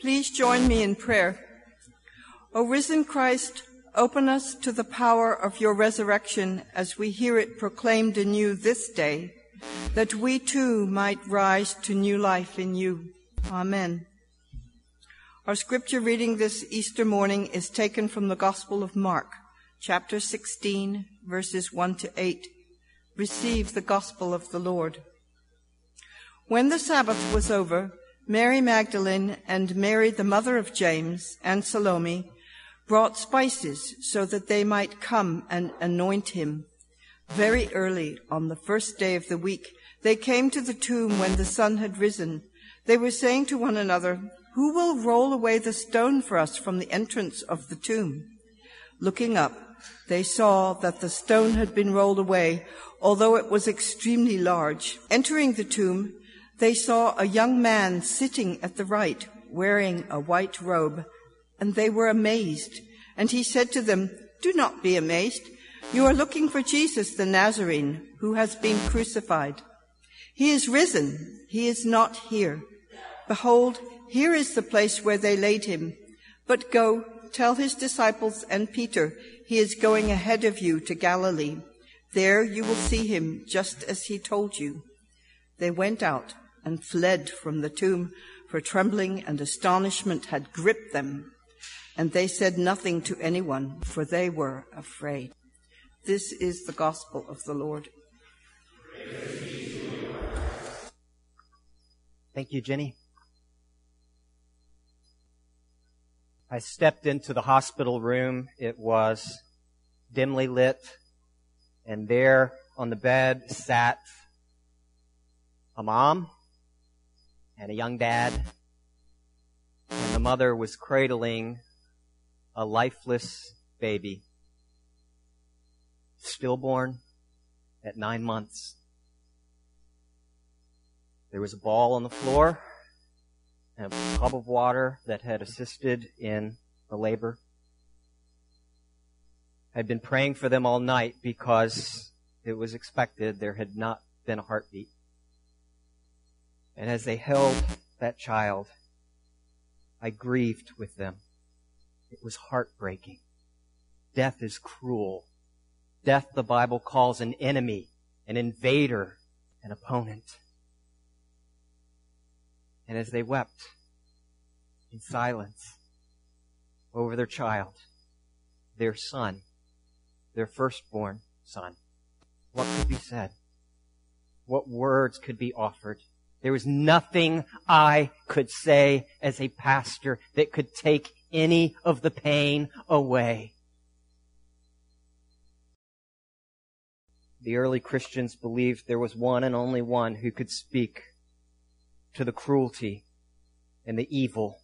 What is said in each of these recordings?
Please join me in prayer. O risen Christ, open us to the power of your resurrection as we hear it proclaimed anew this day, that we too might rise to new life in you. Amen. Our scripture reading this Easter morning is taken from the Gospel of Mark, chapter 16, verses 1 to 8. Receive the Gospel of the Lord. When the Sabbath was over, Mary Magdalene and Mary, the mother of James, and Salome brought spices so that they might come and anoint him. Very early on the first day of the week, they came to the tomb when the sun had risen. They were saying to one another, Who will roll away the stone for us from the entrance of the tomb? Looking up, they saw that the stone had been rolled away, although it was extremely large. Entering the tomb, they saw a young man sitting at the right, wearing a white robe, and they were amazed. And he said to them, Do not be amazed. You are looking for Jesus the Nazarene, who has been crucified. He is risen. He is not here. Behold, here is the place where they laid him. But go, tell his disciples and Peter, he is going ahead of you to Galilee. There you will see him just as he told you. They went out and fled from the tomb, for trembling and astonishment had gripped them. And they said nothing to anyone, for they were afraid. This is the gospel of the Lord. Thank you, Jenny. I stepped into the hospital room. It was dimly lit, and there on the bed sat a mom and a young dad, and the mother was cradling a lifeless baby, stillborn at nine months. There was a ball on the floor and a tub of water that had assisted in the labor. I'd been praying for them all night because it was expected there had not been a heartbeat. And as they held that child, I grieved with them. It was heartbreaking. Death is cruel. Death, the Bible calls an enemy, an invader, an opponent. And as they wept in silence over their child, their son, their firstborn son, what could be said? What words could be offered? There was nothing I could say as a pastor that could take any of the pain away. The early Christians believed there was one and only one who could speak to the cruelty and the evil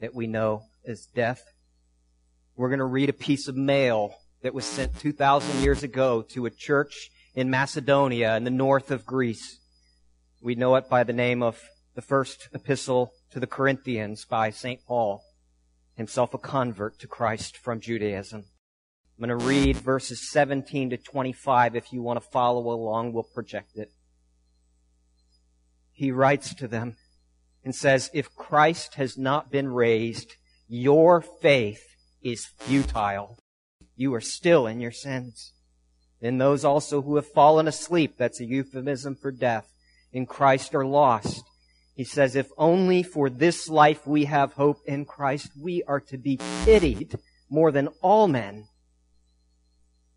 that we know as death. We're going to read a piece of mail that was sent 2,000 years ago to a church in Macedonia in the north of Greece. We know it by the name of the first epistle to the Corinthians by St. Paul, himself a convert to Christ from Judaism. I'm going to read verses 17 to 25. If you want to follow along, we'll project it. He writes to them and says, If Christ has not been raised, your faith is futile. You are still in your sins. Then those also who have fallen asleep, that's a euphemism for death, in Christ are lost. He says, if only for this life we have hope in Christ, we are to be pitied more than all men.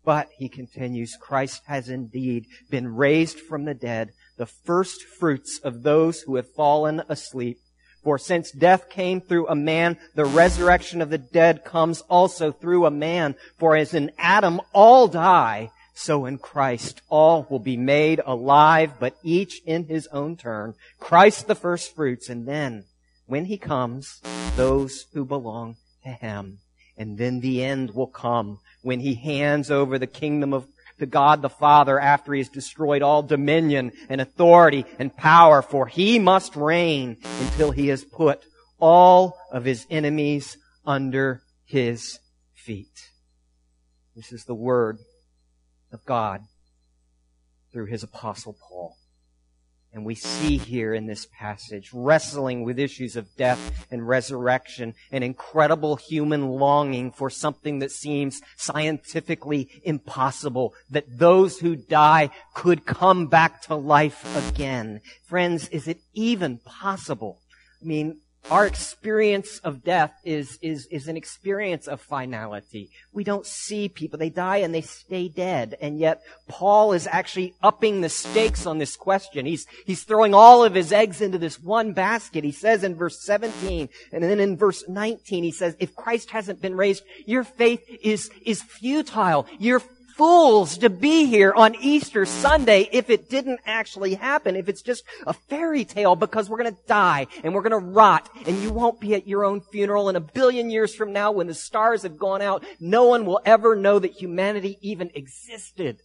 But, he continues, Christ has indeed been raised from the dead, the first fruits of those who have fallen asleep. For since death came through a man, the resurrection of the dead comes also through a man. For as in Adam all die, so in Christ all will be made alive, but each in his own turn. Christ the first fruits, and then, when he comes, those who belong to him. And then the end will come when he hands over the kingdom of to God the Father after he has destroyed all dominion and authority and power, for he must reign until he has put all of his enemies under his feet. This is the word of God through his apostle Paul. And we see here in this passage, wrestling with issues of death and resurrection, an incredible human longing for something that seems scientifically impossible, that those who die could come back to life again. Friends, is it even possible? I mean, our experience of death is, is, is an experience of finality. We don't see people. They die and they stay dead. And yet, Paul is actually upping the stakes on this question. He's, he's throwing all of his eggs into this one basket. He says in verse 17, and then in verse 19, he says, if Christ hasn't been raised, your faith is, is futile. Your fools to be here on Easter Sunday if it didn't actually happen, if it's just a fairy tale because we're gonna die and we're gonna rot and you won't be at your own funeral and a billion years from now when the stars have gone out, no one will ever know that humanity even existed.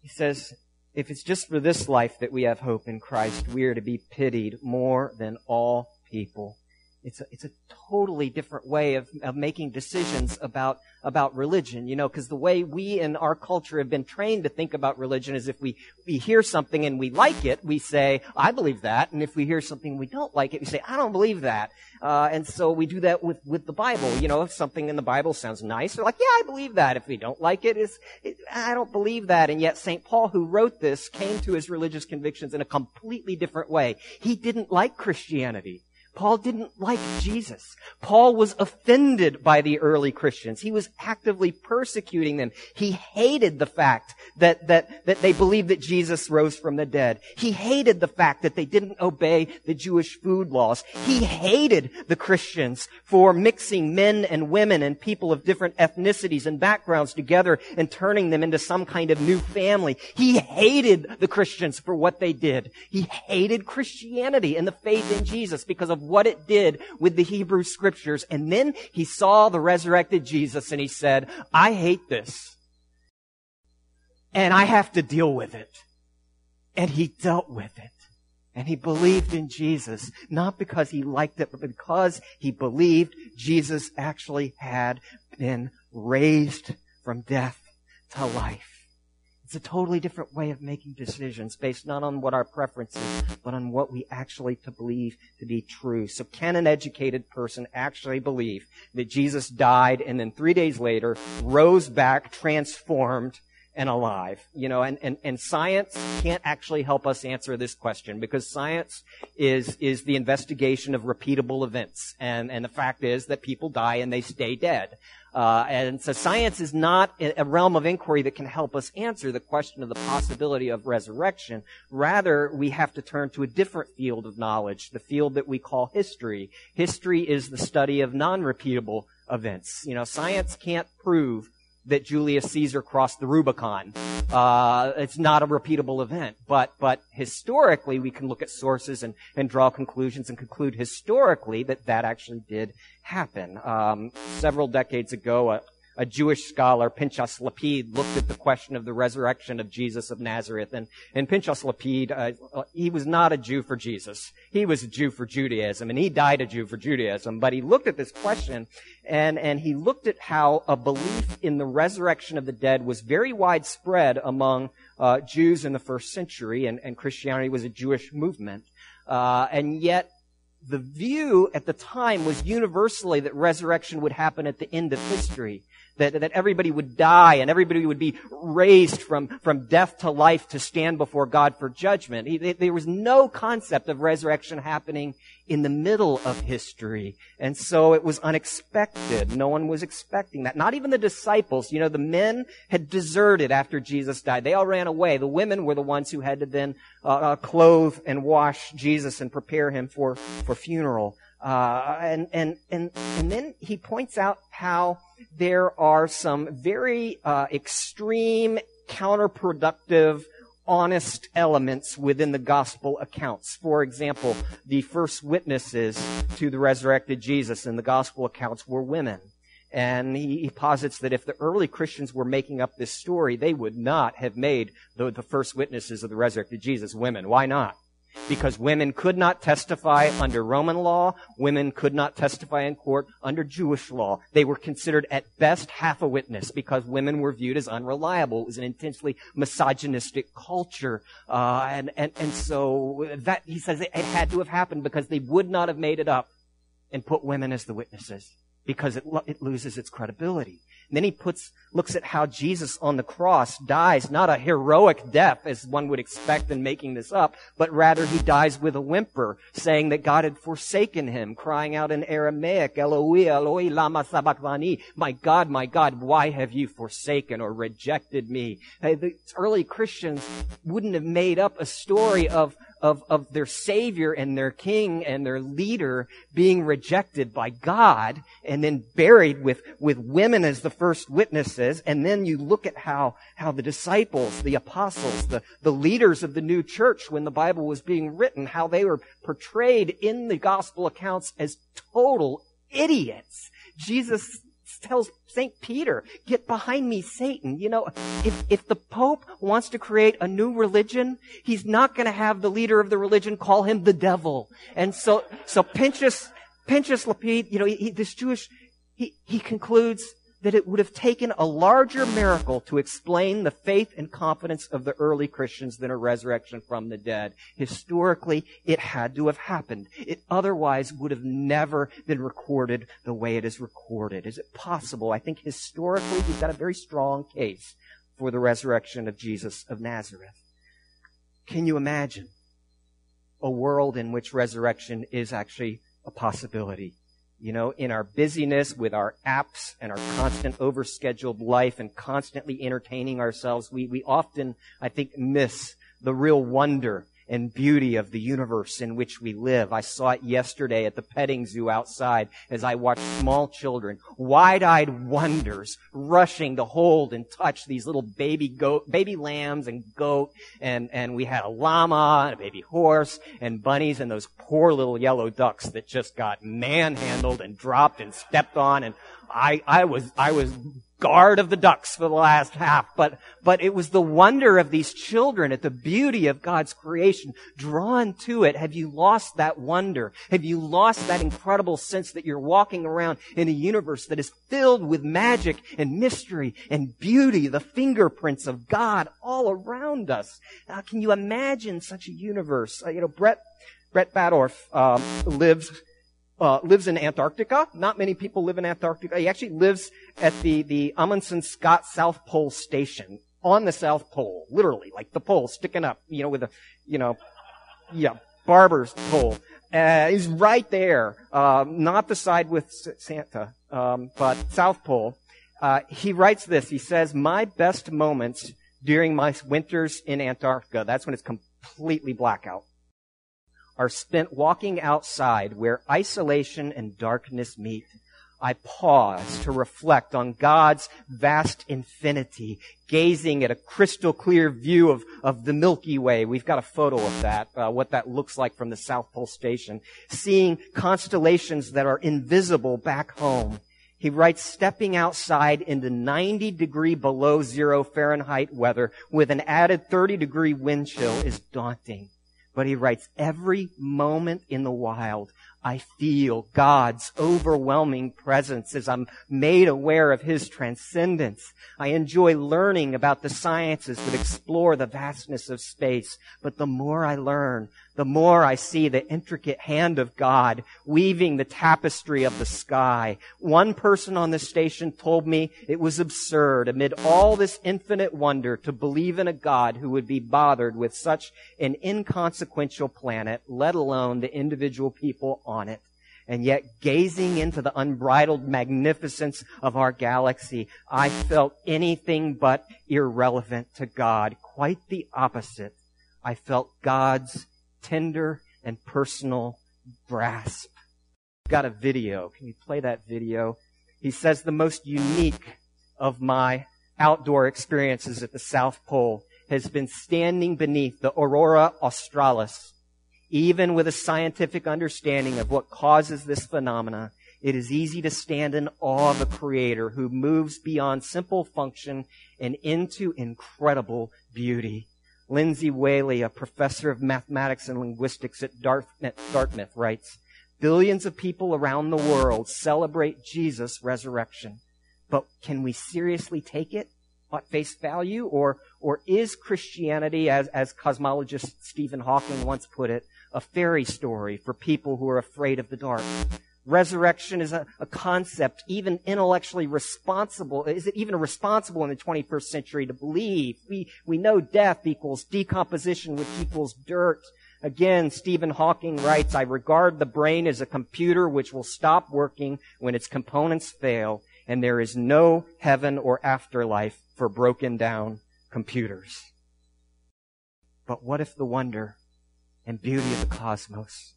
He says, if it's just for this life that we have hope in Christ, we are to be pitied more than all people. It's a, it's a totally different way of, of making decisions about, about religion, you know, because the way we in our culture have been trained to think about religion is if we, we hear something and we like it, we say, I believe that. And if we hear something we don't like it, we say, I don't believe that. Uh, and so we do that with, with the Bible. You know, if something in the Bible sounds nice, we're like, yeah, I believe that. If we don't like it, it's, it, I don't believe that. And yet St. Paul, who wrote this, came to his religious convictions in a completely different way. He didn't like Christianity. Paul didn't like Jesus. Paul was offended by the early Christians. He was actively persecuting them. He hated the fact that, that, that they believed that Jesus rose from the dead. He hated the fact that they didn't obey the Jewish food laws. He hated the Christians for mixing men and women and people of different ethnicities and backgrounds together and turning them into some kind of new family. He hated the Christians for what they did. He hated Christianity and the faith in Jesus because of what it did with the Hebrew scriptures. And then he saw the resurrected Jesus and he said, I hate this. And I have to deal with it. And he dealt with it. And he believed in Jesus, not because he liked it, but because he believed Jesus actually had been raised from death to life. It's a totally different way of making decisions based not on what our preferences, but on what we actually to believe to be true. So can an educated person actually believe that Jesus died and then three days later rose back transformed and alive. You know, and, and, and science can't actually help us answer this question because science is, is the investigation of repeatable events. And, and the fact is that people die and they stay dead. Uh, and so science is not a realm of inquiry that can help us answer the question of the possibility of resurrection. Rather, we have to turn to a different field of knowledge, the field that we call history. History is the study of non-repeatable events. You know, science can't prove that Julius Caesar crossed the Rubicon. Uh, it's not a repeatable event, but but historically we can look at sources and and draw conclusions and conclude historically that that actually did happen. Um, several decades ago, a, a Jewish scholar, Pinchas Lapide, looked at the question of the resurrection of Jesus of Nazareth. And, and Pinchas Lapide, uh, he was not a Jew for Jesus. He was a Jew for Judaism, and he died a Jew for Judaism. But he looked at this question, and, and he looked at how a belief in the resurrection of the dead was very widespread among uh, Jews in the first century, and, and Christianity was a Jewish movement. Uh, and yet, the view at the time was universally that resurrection would happen at the end of history that, that everybody would die and everybody would be raised from, from death to life to stand before God for judgment. He, there was no concept of resurrection happening in the middle of history. And so it was unexpected. No one was expecting that. Not even the disciples. You know, the men had deserted after Jesus died. They all ran away. The women were the ones who had to then uh, uh, clothe and wash Jesus and prepare him for, for funeral. Uh, and, and, and, and then he points out how there are some very uh, extreme, counterproductive, honest elements within the gospel accounts. For example, the first witnesses to the resurrected Jesus in the gospel accounts were women. And he, he, posits that if the early Christians were making up this story, they would not have made the, the first witnesses of the resurrected Jesus women. Why not? Because women could not testify under Roman law. Women could not testify in court under Jewish law. They were considered at best half a witness because women were viewed as unreliable. It was an intensely misogynistic culture. Uh, and, and, and so that, he says it, it had to have happened because they would not have made it up and put women as the witnesses because it, it loses its credibility. And then he puts, looks at how Jesus on the cross dies, not a heroic death as one would expect in making this up, but rather he dies with a whimper, saying that God had forsaken him, crying out in Aramaic, Eloi, Eloi, lama sabachthani, my God, my God, why have you forsaken or rejected me? The early Christians wouldn't have made up a story of, of, of their Savior and their King and their leader being rejected by God and then buried with, with women as the first witnesses. And then you look at how, how the disciples, the apostles, the, the leaders of the new church when the Bible was being written, how they were portrayed in the gospel accounts as total idiots. Jesus tells St. Peter, get behind me, Satan. You know, if, if the Pope wants to create a new religion, he's not going to have the leader of the religion call him the devil. And so, so Pinchas, Pinchas Lapide, you know, he, this Jewish, he, he concludes, that it would have taken a larger miracle to explain the faith and confidence of the early Christians than a resurrection from the dead. Historically, it had to have happened. It otherwise would have never been recorded the way it is recorded. Is it possible? I think historically we've got a very strong case for the resurrection of Jesus of Nazareth. Can you imagine a world in which resurrection is actually a possibility? You know, in our busyness with our apps and our constant overscheduled life and constantly entertaining ourselves, we, we often, I think, miss the real wonder and beauty of the universe in which we live. I saw it yesterday at the petting zoo outside as I watched small children, wide-eyed wonders, rushing to hold and touch these little baby goat, baby lambs and goat, and, and we had a llama and a baby horse and bunnies and those poor little yellow ducks that just got manhandled and dropped and stepped on and I, I was, I was guard of the ducks for the last half, but, but it was the wonder of these children at the beauty of God's creation drawn to it. Have you lost that wonder? Have you lost that incredible sense that you're walking around in a universe that is filled with magic and mystery and beauty, the fingerprints of God all around us? Can you imagine such a universe? Uh, you know, Brett, Brett Badorf, um, lives uh, lives in Antarctica. Not many people live in Antarctica. He actually lives at the, the Amundsen Scott South Pole Station on the South Pole, literally, like the pole sticking up, you know, with a, you know, yeah, barber's pole. Uh, he's right there, uh, not the side with Santa, um, but South Pole. Uh, he writes this. He says, "My best moments during my winters in Antarctica. That's when it's completely blackout are spent walking outside where isolation and darkness meet. I pause to reflect on God's vast infinity, gazing at a crystal clear view of, of the Milky Way. We've got a photo of that, uh, what that looks like from the South Pole Station. Seeing constellations that are invisible back home. He writes, stepping outside into 90 degree below zero Fahrenheit weather with an added 30 degree wind chill is daunting. But he writes, every moment in the wild, I feel God's overwhelming presence as I'm made aware of His transcendence. I enjoy learning about the sciences that explore the vastness of space. But the more I learn, the more I see the intricate hand of God weaving the tapestry of the sky. One person on the station told me it was absurd amid all this infinite wonder to believe in a God who would be bothered with such an inconsequential planet, let alone the individual people on it. And yet gazing into the unbridled magnificence of our galaxy, I felt anything but irrelevant to God. Quite the opposite. I felt God's tender and personal grasp. Got a video. Can you play that video? He says the most unique of my outdoor experiences at the South Pole has been standing beneath the Aurora Australis. Even with a scientific understanding of what causes this phenomena, it is easy to stand in awe of a creator who moves beyond simple function and into incredible beauty. Lindsay Whaley, a professor of mathematics and linguistics at Dartmouth, Dartmouth writes, Billions of people around the world celebrate Jesus' resurrection. But can we seriously take it at face value? Or, or is Christianity, as, as cosmologist Stephen Hawking once put it, a fairy story for people who are afraid of the dark? Resurrection is a, a, concept even intellectually responsible. Is it even responsible in the 21st century to believe? We, we know death equals decomposition, which equals dirt. Again, Stephen Hawking writes, I regard the brain as a computer which will stop working when its components fail, and there is no heaven or afterlife for broken down computers. But what if the wonder and beauty of the cosmos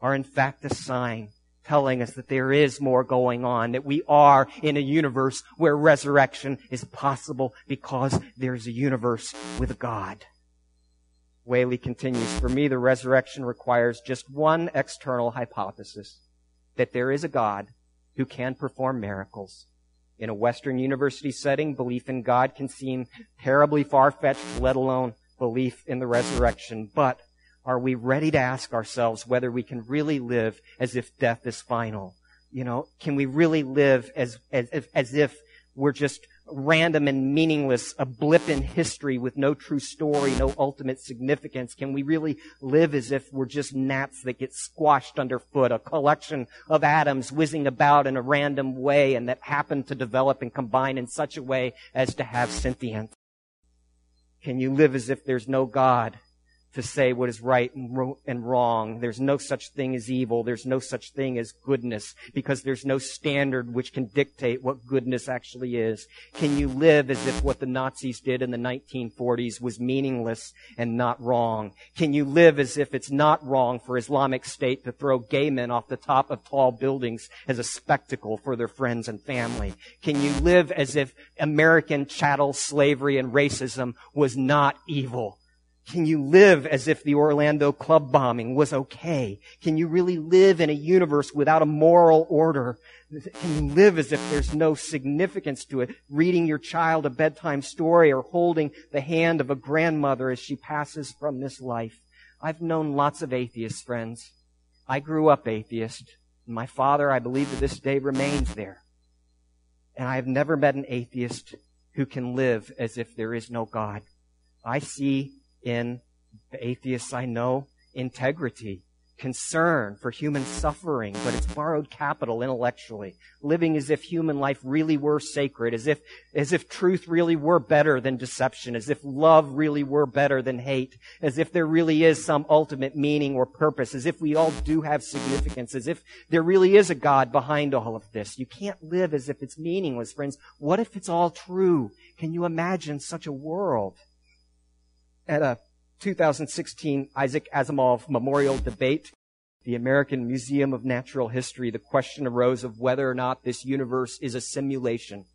are in fact a sign telling us that there is more going on, that we are in a universe where resurrection is possible because there's a universe with a God. Whaley continues, for me the resurrection requires just one external hypothesis, that there is a God who can perform miracles. In a Western university setting, belief in God can seem terribly far-fetched, let alone belief in the resurrection. But are we ready to ask ourselves whether we can really live as if death is final? You know, can we really live as, as, as if we're just random and meaningless, a blip in history with no true story, no ultimate significance? Can we really live as if we're just gnats that get squashed underfoot, a collection of atoms whizzing about in a random way and that happen to develop and combine in such a way as to have sentience? Can you live as if there's no God to say what is right and wrong. There's no such thing as evil. There's no such thing as goodness because there's no standard which can dictate what goodness actually is. Can you live as if what the Nazis did in the 1940s was meaningless and not wrong? Can you live as if it's not wrong for Islamic State to throw gay men off the top of tall buildings as a spectacle for their friends and family? Can you live as if American chattel slavery and racism was not evil? Can you live as if the Orlando club bombing was okay? Can you really live in a universe without a moral order? Can you live as if there's no significance to it? Reading your child a bedtime story or holding the hand of a grandmother as she passes from this life. I've known lots of atheist friends. I grew up atheist. My father, I believe to this day, remains there. And I have never met an atheist who can live as if there is no God. I see in the atheists I know integrity, concern for human suffering, but it's borrowed capital intellectually. Living as if human life really were sacred, as if, as if truth really were better than deception, as if love really were better than hate, as if there really is some ultimate meaning or purpose, as if we all do have significance, as if there really is a God behind all of this. You can't live as if it's meaningless, friends. What if it's all true? Can you imagine such a world? At a 2016 Isaac Asimov Memorial Debate, the American Museum of Natural History, the question arose of whether or not this universe is a simulation.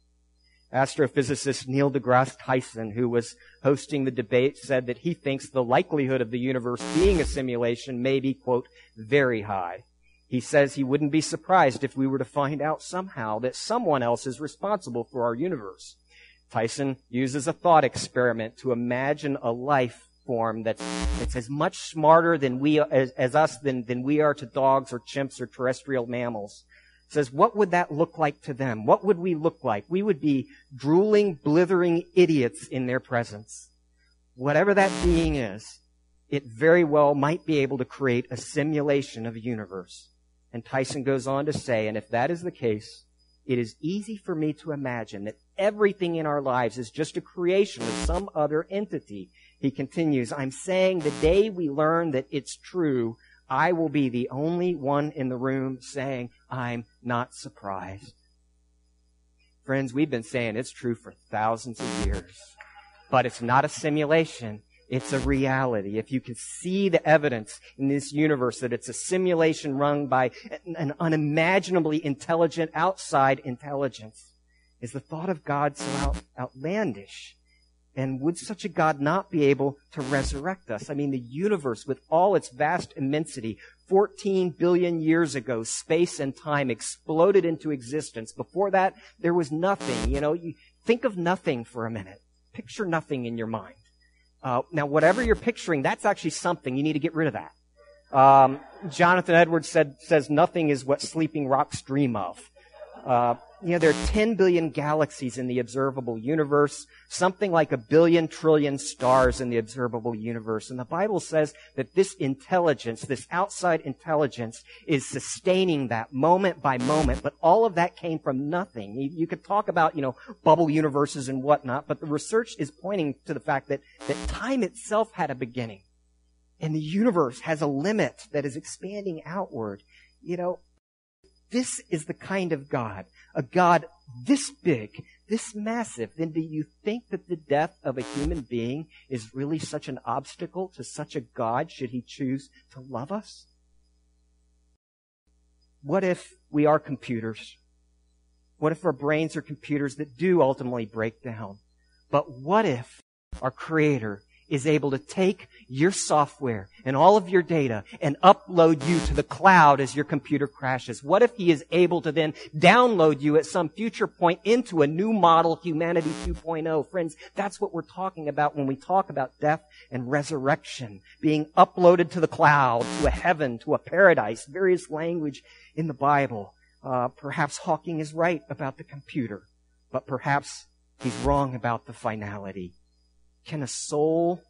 Astrophysicist Neil deGrasse Tyson, who was hosting the debate, said that he thinks the likelihood of the universe being a simulation may be, quote, very high. He says he wouldn't be surprised if we were to find out somehow that someone else is responsible for our universe. Tyson uses a thought experiment to imagine a life form that's, that's as much smarter than we, as, as us than, than we are to dogs or chimps or terrestrial mammals. Says, what would that look like to them? What would we look like? We would be drooling, blithering idiots in their presence. Whatever that being is, it very well might be able to create a simulation of a universe. And Tyson goes on to say, and if that is the case, it is easy for me to imagine that everything in our lives is just a creation of some other entity. He continues, I'm saying the day we learn that it's true, I will be the only one in the room saying, I'm not surprised. Friends, we've been saying it's true for thousands of years, but it's not a simulation. It's a reality. If you can see the evidence in this universe that it's a simulation run by an unimaginably intelligent outside intelligence, is the thought of God so out, outlandish? And would such a God not be able to resurrect us? I mean, the universe with all its vast immensity, 14 billion years ago, space and time exploded into existence. Before that, there was nothing. You know, you think of nothing for a minute. Picture nothing in your mind. Uh, now, whatever you're picturing, that's actually something. You need to get rid of that. Um, Jonathan Edwards said, says nothing is what sleeping rocks dream of. Uh, you know, there are 10 billion galaxies in the observable universe, something like a billion trillion stars in the observable universe. And the Bible says that this intelligence, this outside intelligence is sustaining that moment by moment, but all of that came from nothing. You, you could talk about, you know, bubble universes and whatnot, but the research is pointing to the fact that, that time itself had a beginning. And the universe has a limit that is expanding outward. You know, this is the kind of God a God this big, this massive, then do you think that the death of a human being is really such an obstacle to such a God should he choose to love us? What if we are computers? What if our brains are computers that do ultimately break down? But what if our Creator is able to take your software and all of your data and upload you to the cloud as your computer crashes? What if he is able to then download you at some future point into a new model, humanity 2.0? Friends, that's what we're talking about when we talk about death and resurrection, being uploaded to the cloud, to a heaven, to a paradise, various language in the Bible. Uh, perhaps Hawking is right about the computer, but perhaps he's wrong about the finality. Can a soul,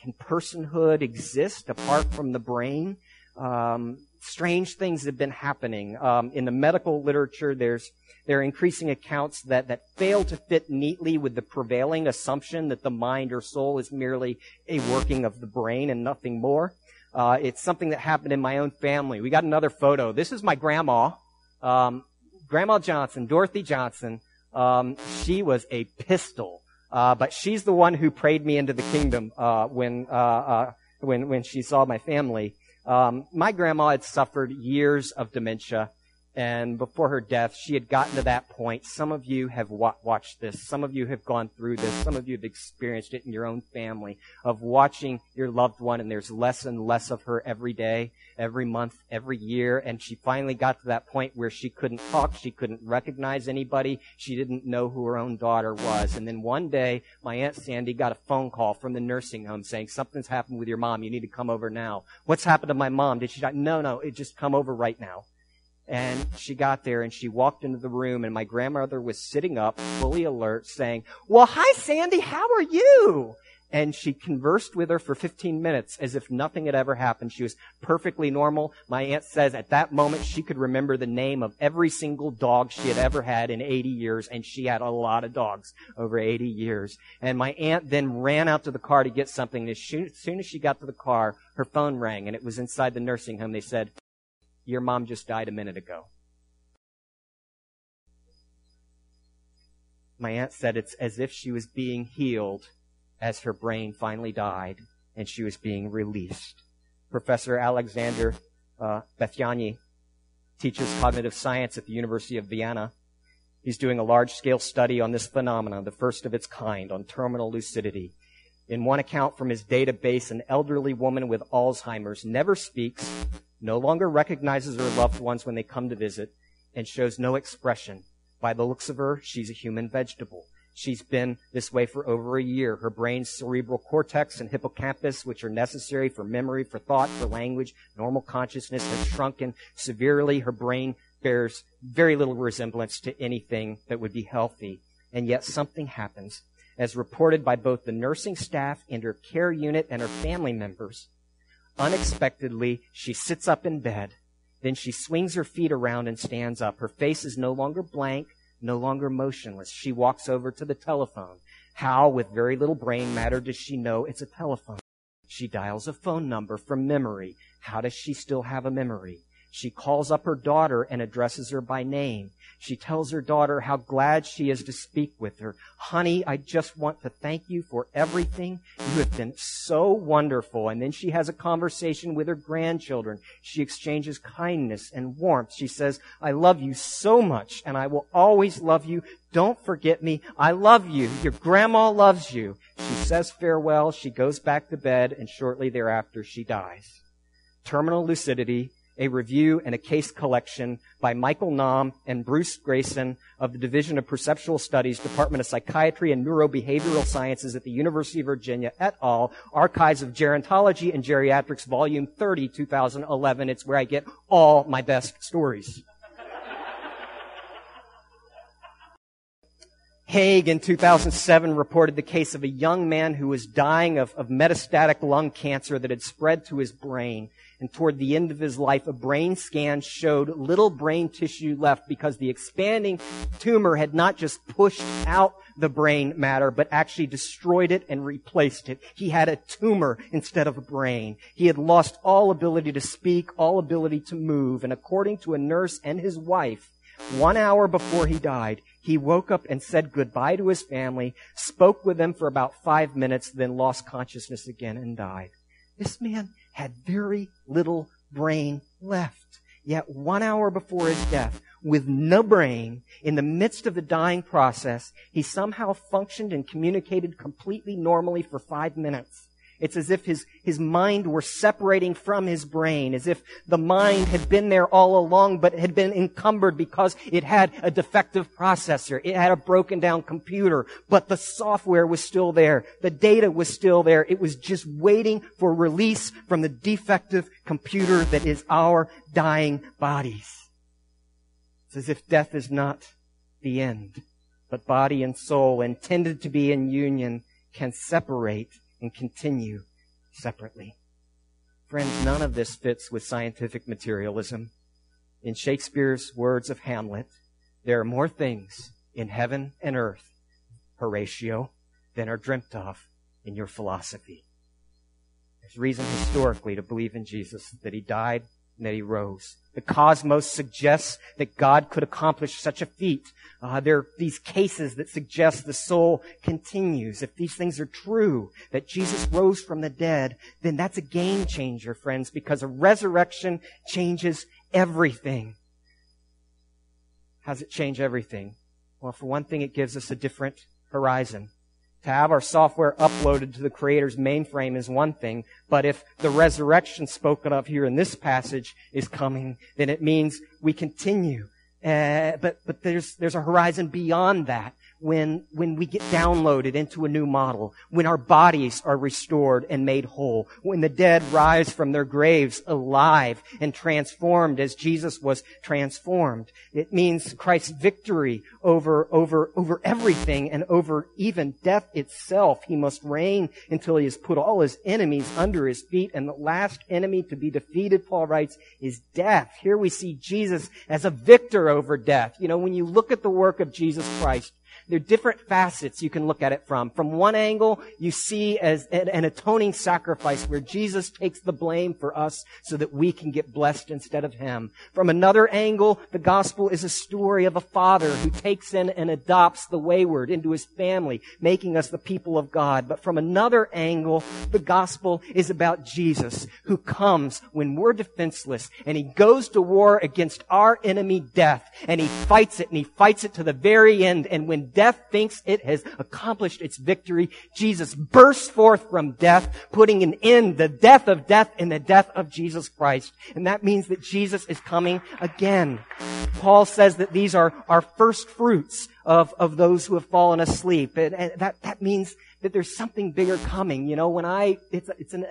can personhood exist apart from the brain? Um, strange things have been happening. Um, in the medical literature, there's there are increasing accounts that, that fail to fit neatly with the prevailing assumption that the mind or soul is merely a working of the brain and nothing more. Uh, it's something that happened in my own family. We got another photo. This is my grandma, um, Grandma Johnson, Dorothy Johnson. Um, she was a pistol. Uh, but she's the one who prayed me into the kingdom uh, when uh, uh, when when she saw my family. Um, my grandma had suffered years of dementia, and before her death, she had gotten to that point. Some of you have wa- watched this. Some of you have gone through this. Some of you have experienced it in your own family of watching your loved one and there's less and less of her every day, every month, every year. And she finally got to that point where she couldn't talk. She couldn't recognize anybody. She didn't know who her own daughter was. And then one day, my Aunt Sandy got a phone call from the nursing home saying, something's happened with your mom. You need to come over now. What's happened to my mom? Did she die? No, no, it just come over right now. And she got there and she walked into the room and my grandmother was sitting up, fully alert, saying, Well, hi Sandy, how are you? And she conversed with her for 15 minutes as if nothing had ever happened. She was perfectly normal. My aunt says at that moment she could remember the name of every single dog she had ever had in 80 years, and she had a lot of dogs over 80 years. And my aunt then ran out to the car to get something. And as soon as she got to the car, her phone rang, and it was inside the nursing home. They said, your mom just died a minute ago. My aunt said it's as if she was being healed as her brain finally died and she was being released. Professor Alexander uh, teaches cognitive science at the University of Vienna. He's doing a large scale study on this phenomenon, the first of its kind, on terminal lucidity. In one account from his database, an elderly woman with Alzheimer's never speaks, no longer recognizes her loved ones when they come to visit, and shows no expression. By the looks of her, she's a human vegetable. She's been this way for over a year. Her brain's cerebral cortex and hippocampus, which are necessary for memory, for thought, for language, normal consciousness, have shrunken severely. Her brain bears very little resemblance to anything that would be healthy. And yet something happens. As reported by both the nursing staff and her care unit and her family members, Unexpectedly, she sits up in bed. Then she swings her feet around and stands up. Her face is no longer blank, no longer motionless. She walks over to the telephone. How, with very little brain matter, does she know it's a telephone? She dials a phone number from memory. How does she still have a memory? She calls up her daughter and addresses her by name. She tells her daughter how glad she is to speak with her. Honey, I just want to thank you for everything. You have been so wonderful. And then she has a conversation with her grandchildren. She exchanges kindness and warmth. She says, I love you so much and I will always love you. Don't forget me. I love you. Your grandma loves you. She says farewell. She goes back to bed and shortly thereafter she dies. Terminal lucidity a review and a case collection by Michael Nahm and Bruce Greyson of the Division of Perceptual Studies, Department of Psychiatry and Neurobehavioral Sciences at the University of Virginia et al., Archives of Gerontology and Geriatrics, Volume 30, 2011. It's where I get all my best stories. Haig in 2007 reported the case of a young man who was dying of, of, metastatic lung cancer that had spread to his brain. And toward the end of his life, a brain scan showed little brain tissue left because the expanding tumor had not just pushed out the brain matter, but actually destroyed it and replaced it. He had a tumor instead of a brain. He had lost all ability to speak, all ability to move. And according to a nurse and his wife, one hour before he died, he woke up and said goodbye to his family, spoke with them for about five minutes, then lost consciousness again and died. This man had very little brain left. Yet one hour before his death, with no brain, in the midst of the dying process, he somehow functioned and communicated completely normally for five minutes. It's as if his, his mind were separating from his brain, as if the mind had been there all along, but had been encumbered because it had a defective processor. It had a broken down computer, but the software was still there. The data was still there. It was just waiting for release from the defective computer that is our dying bodies. It's as if death is not the end, but body and soul intended to be in union can separate and continue separately. Friends, none of this fits with scientific materialism. In Shakespeare's words of Hamlet, there are more things in heaven and earth, Horatio, than are dreamt of in your philosophy. There's reason historically to believe in Jesus, that he died and that he rose. The cosmos suggests that God could accomplish such a feat. Uh, there are these cases that suggest the soul continues. If these things are true, that Jesus rose from the dead, then that's a game changer, friends, because a resurrection changes everything. How does it change everything? Well, for one thing, it gives us a different horizon. To have our software uploaded to the Creator's mainframe is one thing, but if the resurrection spoken of here in this passage is coming, then it means we continue. Uh, but but there's there's a horizon beyond that when, when we get downloaded into a new model, when our bodies are restored and made whole, when the dead rise from their graves alive and transformed as Jesus was transformed. It means Christ's victory over, over, over everything and over even death itself. He must reign until he has put all his enemies under his feet and the last enemy to be defeated, Paul writes, is death. Here we see Jesus as a victor over death. You know, when you look at the work of Jesus Christ, there are different facets you can look at it from. From one angle, you see as an atoning sacrifice where Jesus takes the blame for us so that we can get blessed instead of him. From another angle, the gospel is a story of a father who takes in and adopts the wayward into his family, making us the people of God. But from another angle, the gospel is about Jesus who comes when we're defenseless and he goes to war against our enemy death and he fights it and he fights it to the very end. And when death thinks it has accomplished its victory, Jesus bursts forth from death, putting an end, the death of death in the death of Jesus Christ. And that means that Jesus is coming again. Paul says that these are our first fruits of, of those who have fallen asleep. And, and that, that means that there's something bigger coming. You know, when I, it's, it's an,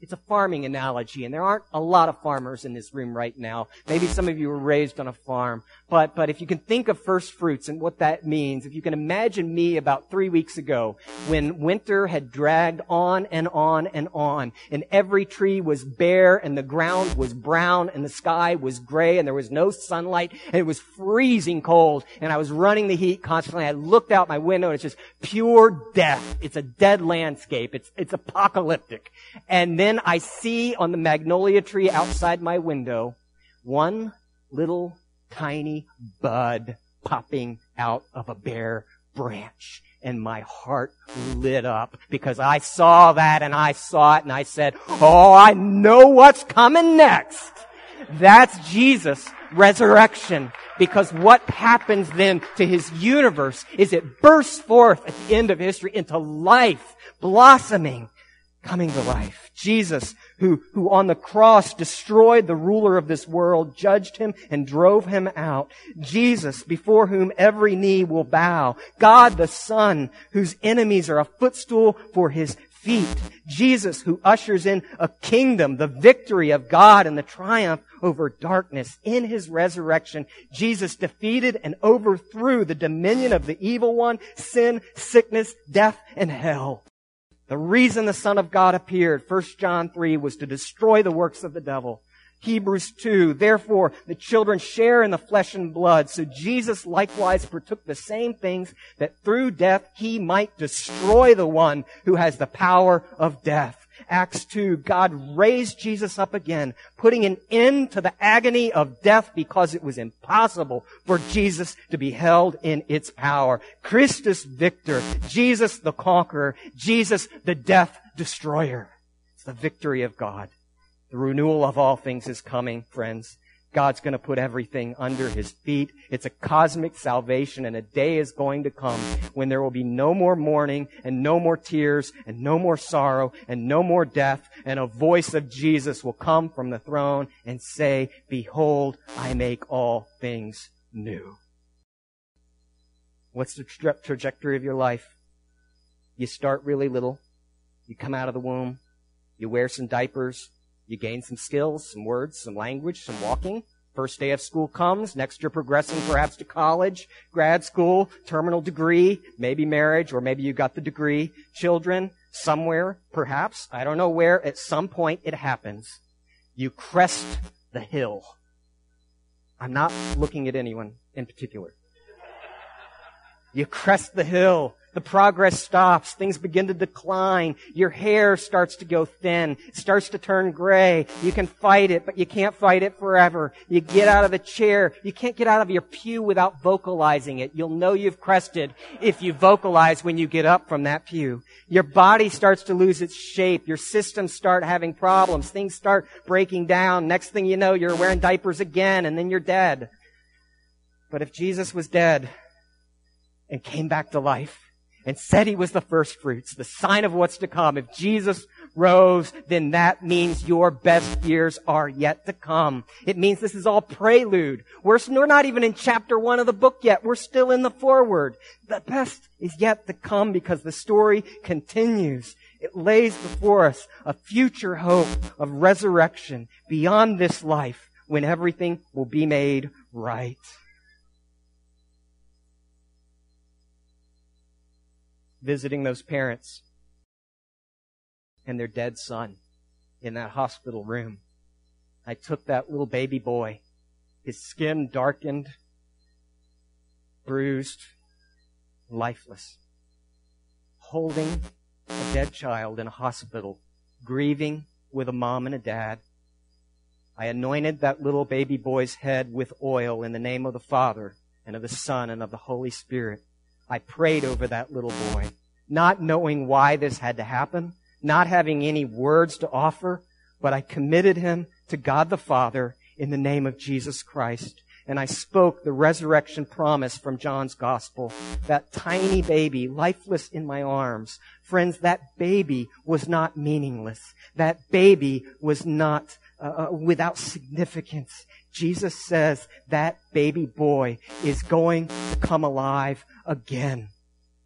it's a farming analogy, and there aren't a lot of farmers in this room right now. Maybe some of you were raised on a farm, but, but if you can think of first fruits and what that means, if you can imagine me about three weeks ago when winter had dragged on and on and on, and every tree was bare, and the ground was brown, and the sky was gray, and there was no sunlight, and it was freezing cold, and I was running the heat constantly. I looked out my window, and it's just pure death. It's a dead landscape. It's, it's apocalyptic. And then then I see on the magnolia tree outside my window one little tiny bud popping out of a bare branch. And my heart lit up because I saw that and I saw it and I said, Oh, I know what's coming next. That's Jesus' resurrection. Because what happens then to his universe is it bursts forth at the end of history into life, blossoming, coming to life. Jesus, who, who on the cross destroyed the ruler of this world, judged him, and drove him out. Jesus, before whom every knee will bow. God the Son, whose enemies are a footstool for his feet. Jesus, who ushers in a kingdom, the victory of God and the triumph over darkness. In his resurrection, Jesus defeated and overthrew the dominion of the evil one, sin, sickness, death, and hell. The reason the Son of God appeared, 1 John 3, was to destroy the works of the devil. Hebrews 2, therefore the children share in the flesh and blood. So Jesus likewise partook the same things that through death he might destroy the one who has the power of death. Acts 2, God raised Jesus up again, putting an end to the agony of death because it was impossible for Jesus to be held in its power. Christus Victor, Jesus the conqueror, Jesus the death destroyer. It's the victory of God. The renewal of all things is coming, friends. God's going to put everything under his feet. It's a cosmic salvation and a day is going to come when there will be no more mourning and no more tears and no more sorrow and no more death and a voice of Jesus will come from the throne and say, behold, I make all things new. What's the tra- trajectory of your life? You start really little. You come out of the womb. You wear some diapers. You gain some skills, some words, some language, some walking. First day of school comes. Next you're progressing perhaps to college, grad school, terminal degree, maybe marriage, or maybe you got the degree. Children, somewhere, perhaps, I don't know where, at some point it happens. You crest the hill. I'm not looking at anyone in particular. You crest the hill. The progress stops. Things begin to decline. Your hair starts to go thin. It starts to turn gray. You can fight it, but you can't fight it forever. You get out of the chair. You can't get out of your pew without vocalizing it. You'll know you've crested if you vocalize when you get up from that pew. Your body starts to lose its shape. Your systems start having problems. Things start breaking down. Next thing you know, you're wearing diapers again and then you're dead. But if Jesus was dead and came back to life, and said he was the first fruits, the sign of what's to come. If Jesus rose, then that means your best years are yet to come. It means this is all prelude. We're, we're not even in chapter one of the book yet. We're still in the foreword. The best is yet to come because the story continues. It lays before us a future hope of resurrection beyond this life when everything will be made right. Visiting those parents and their dead son in that hospital room. I took that little baby boy, his skin darkened, bruised, lifeless, holding a dead child in a hospital, grieving with a mom and a dad. I anointed that little baby boy's head with oil in the name of the Father and of the Son and of the Holy Spirit. I prayed over that little boy, not knowing why this had to happen, not having any words to offer, but I committed him to God the Father in the name of Jesus Christ. And I spoke the resurrection promise from John's gospel. That tiny baby, lifeless in my arms. Friends, that baby was not meaningless. That baby was not uh, uh without significance. Jesus says that baby boy is going to come alive again.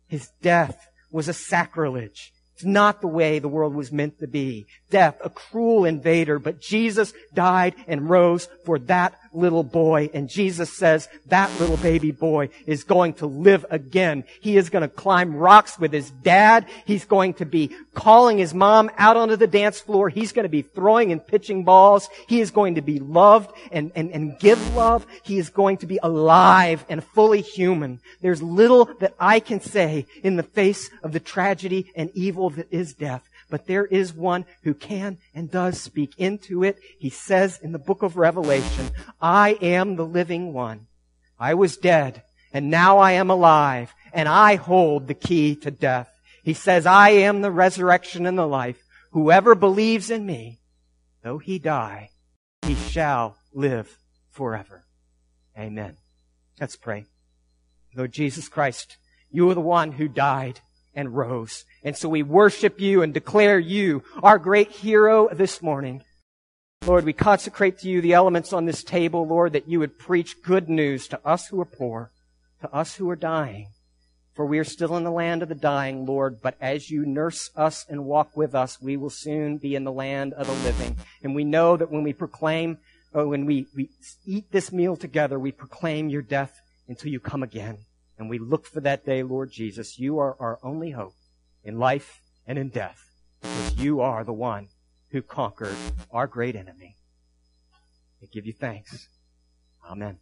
His death was a sacrilege. It's not the way the world was meant to be. Death, a cruel invader, but Jesus died and rose for that little boy. And Jesus says that little baby boy is going to live again. He is going to climb rocks with his dad. He's going to be calling his mom out onto the dance floor. He's going to be throwing and pitching balls. He is going to be loved and, and, and give love. He is going to be alive and fully human. There's little that I can say in the face of the tragedy and evil that is death but there is one who can and does speak into it. He says in the book of Revelation, I am the living one. I was dead and now I am alive and I hold the key to death. He says, I am the resurrection and the life. Whoever believes in me, though he die, he shall live forever. Amen. Let's pray. Lord Jesus Christ, you are the one who died and rose. And so we worship you and declare you our great hero this morning. Lord, we consecrate to you the elements on this table, Lord, that you would preach good news to us who are poor, to us who are dying. For we are still in the land of the dying, Lord, but as you nurse us and walk with us, we will soon be in the land of the living. And we know that when we proclaim, or when we, we eat this meal together, we proclaim your death until you come again. And we look for that day, Lord Jesus. You are our only hope in life and in death because you are the one who conquered our great enemy. We give you thanks. Amen.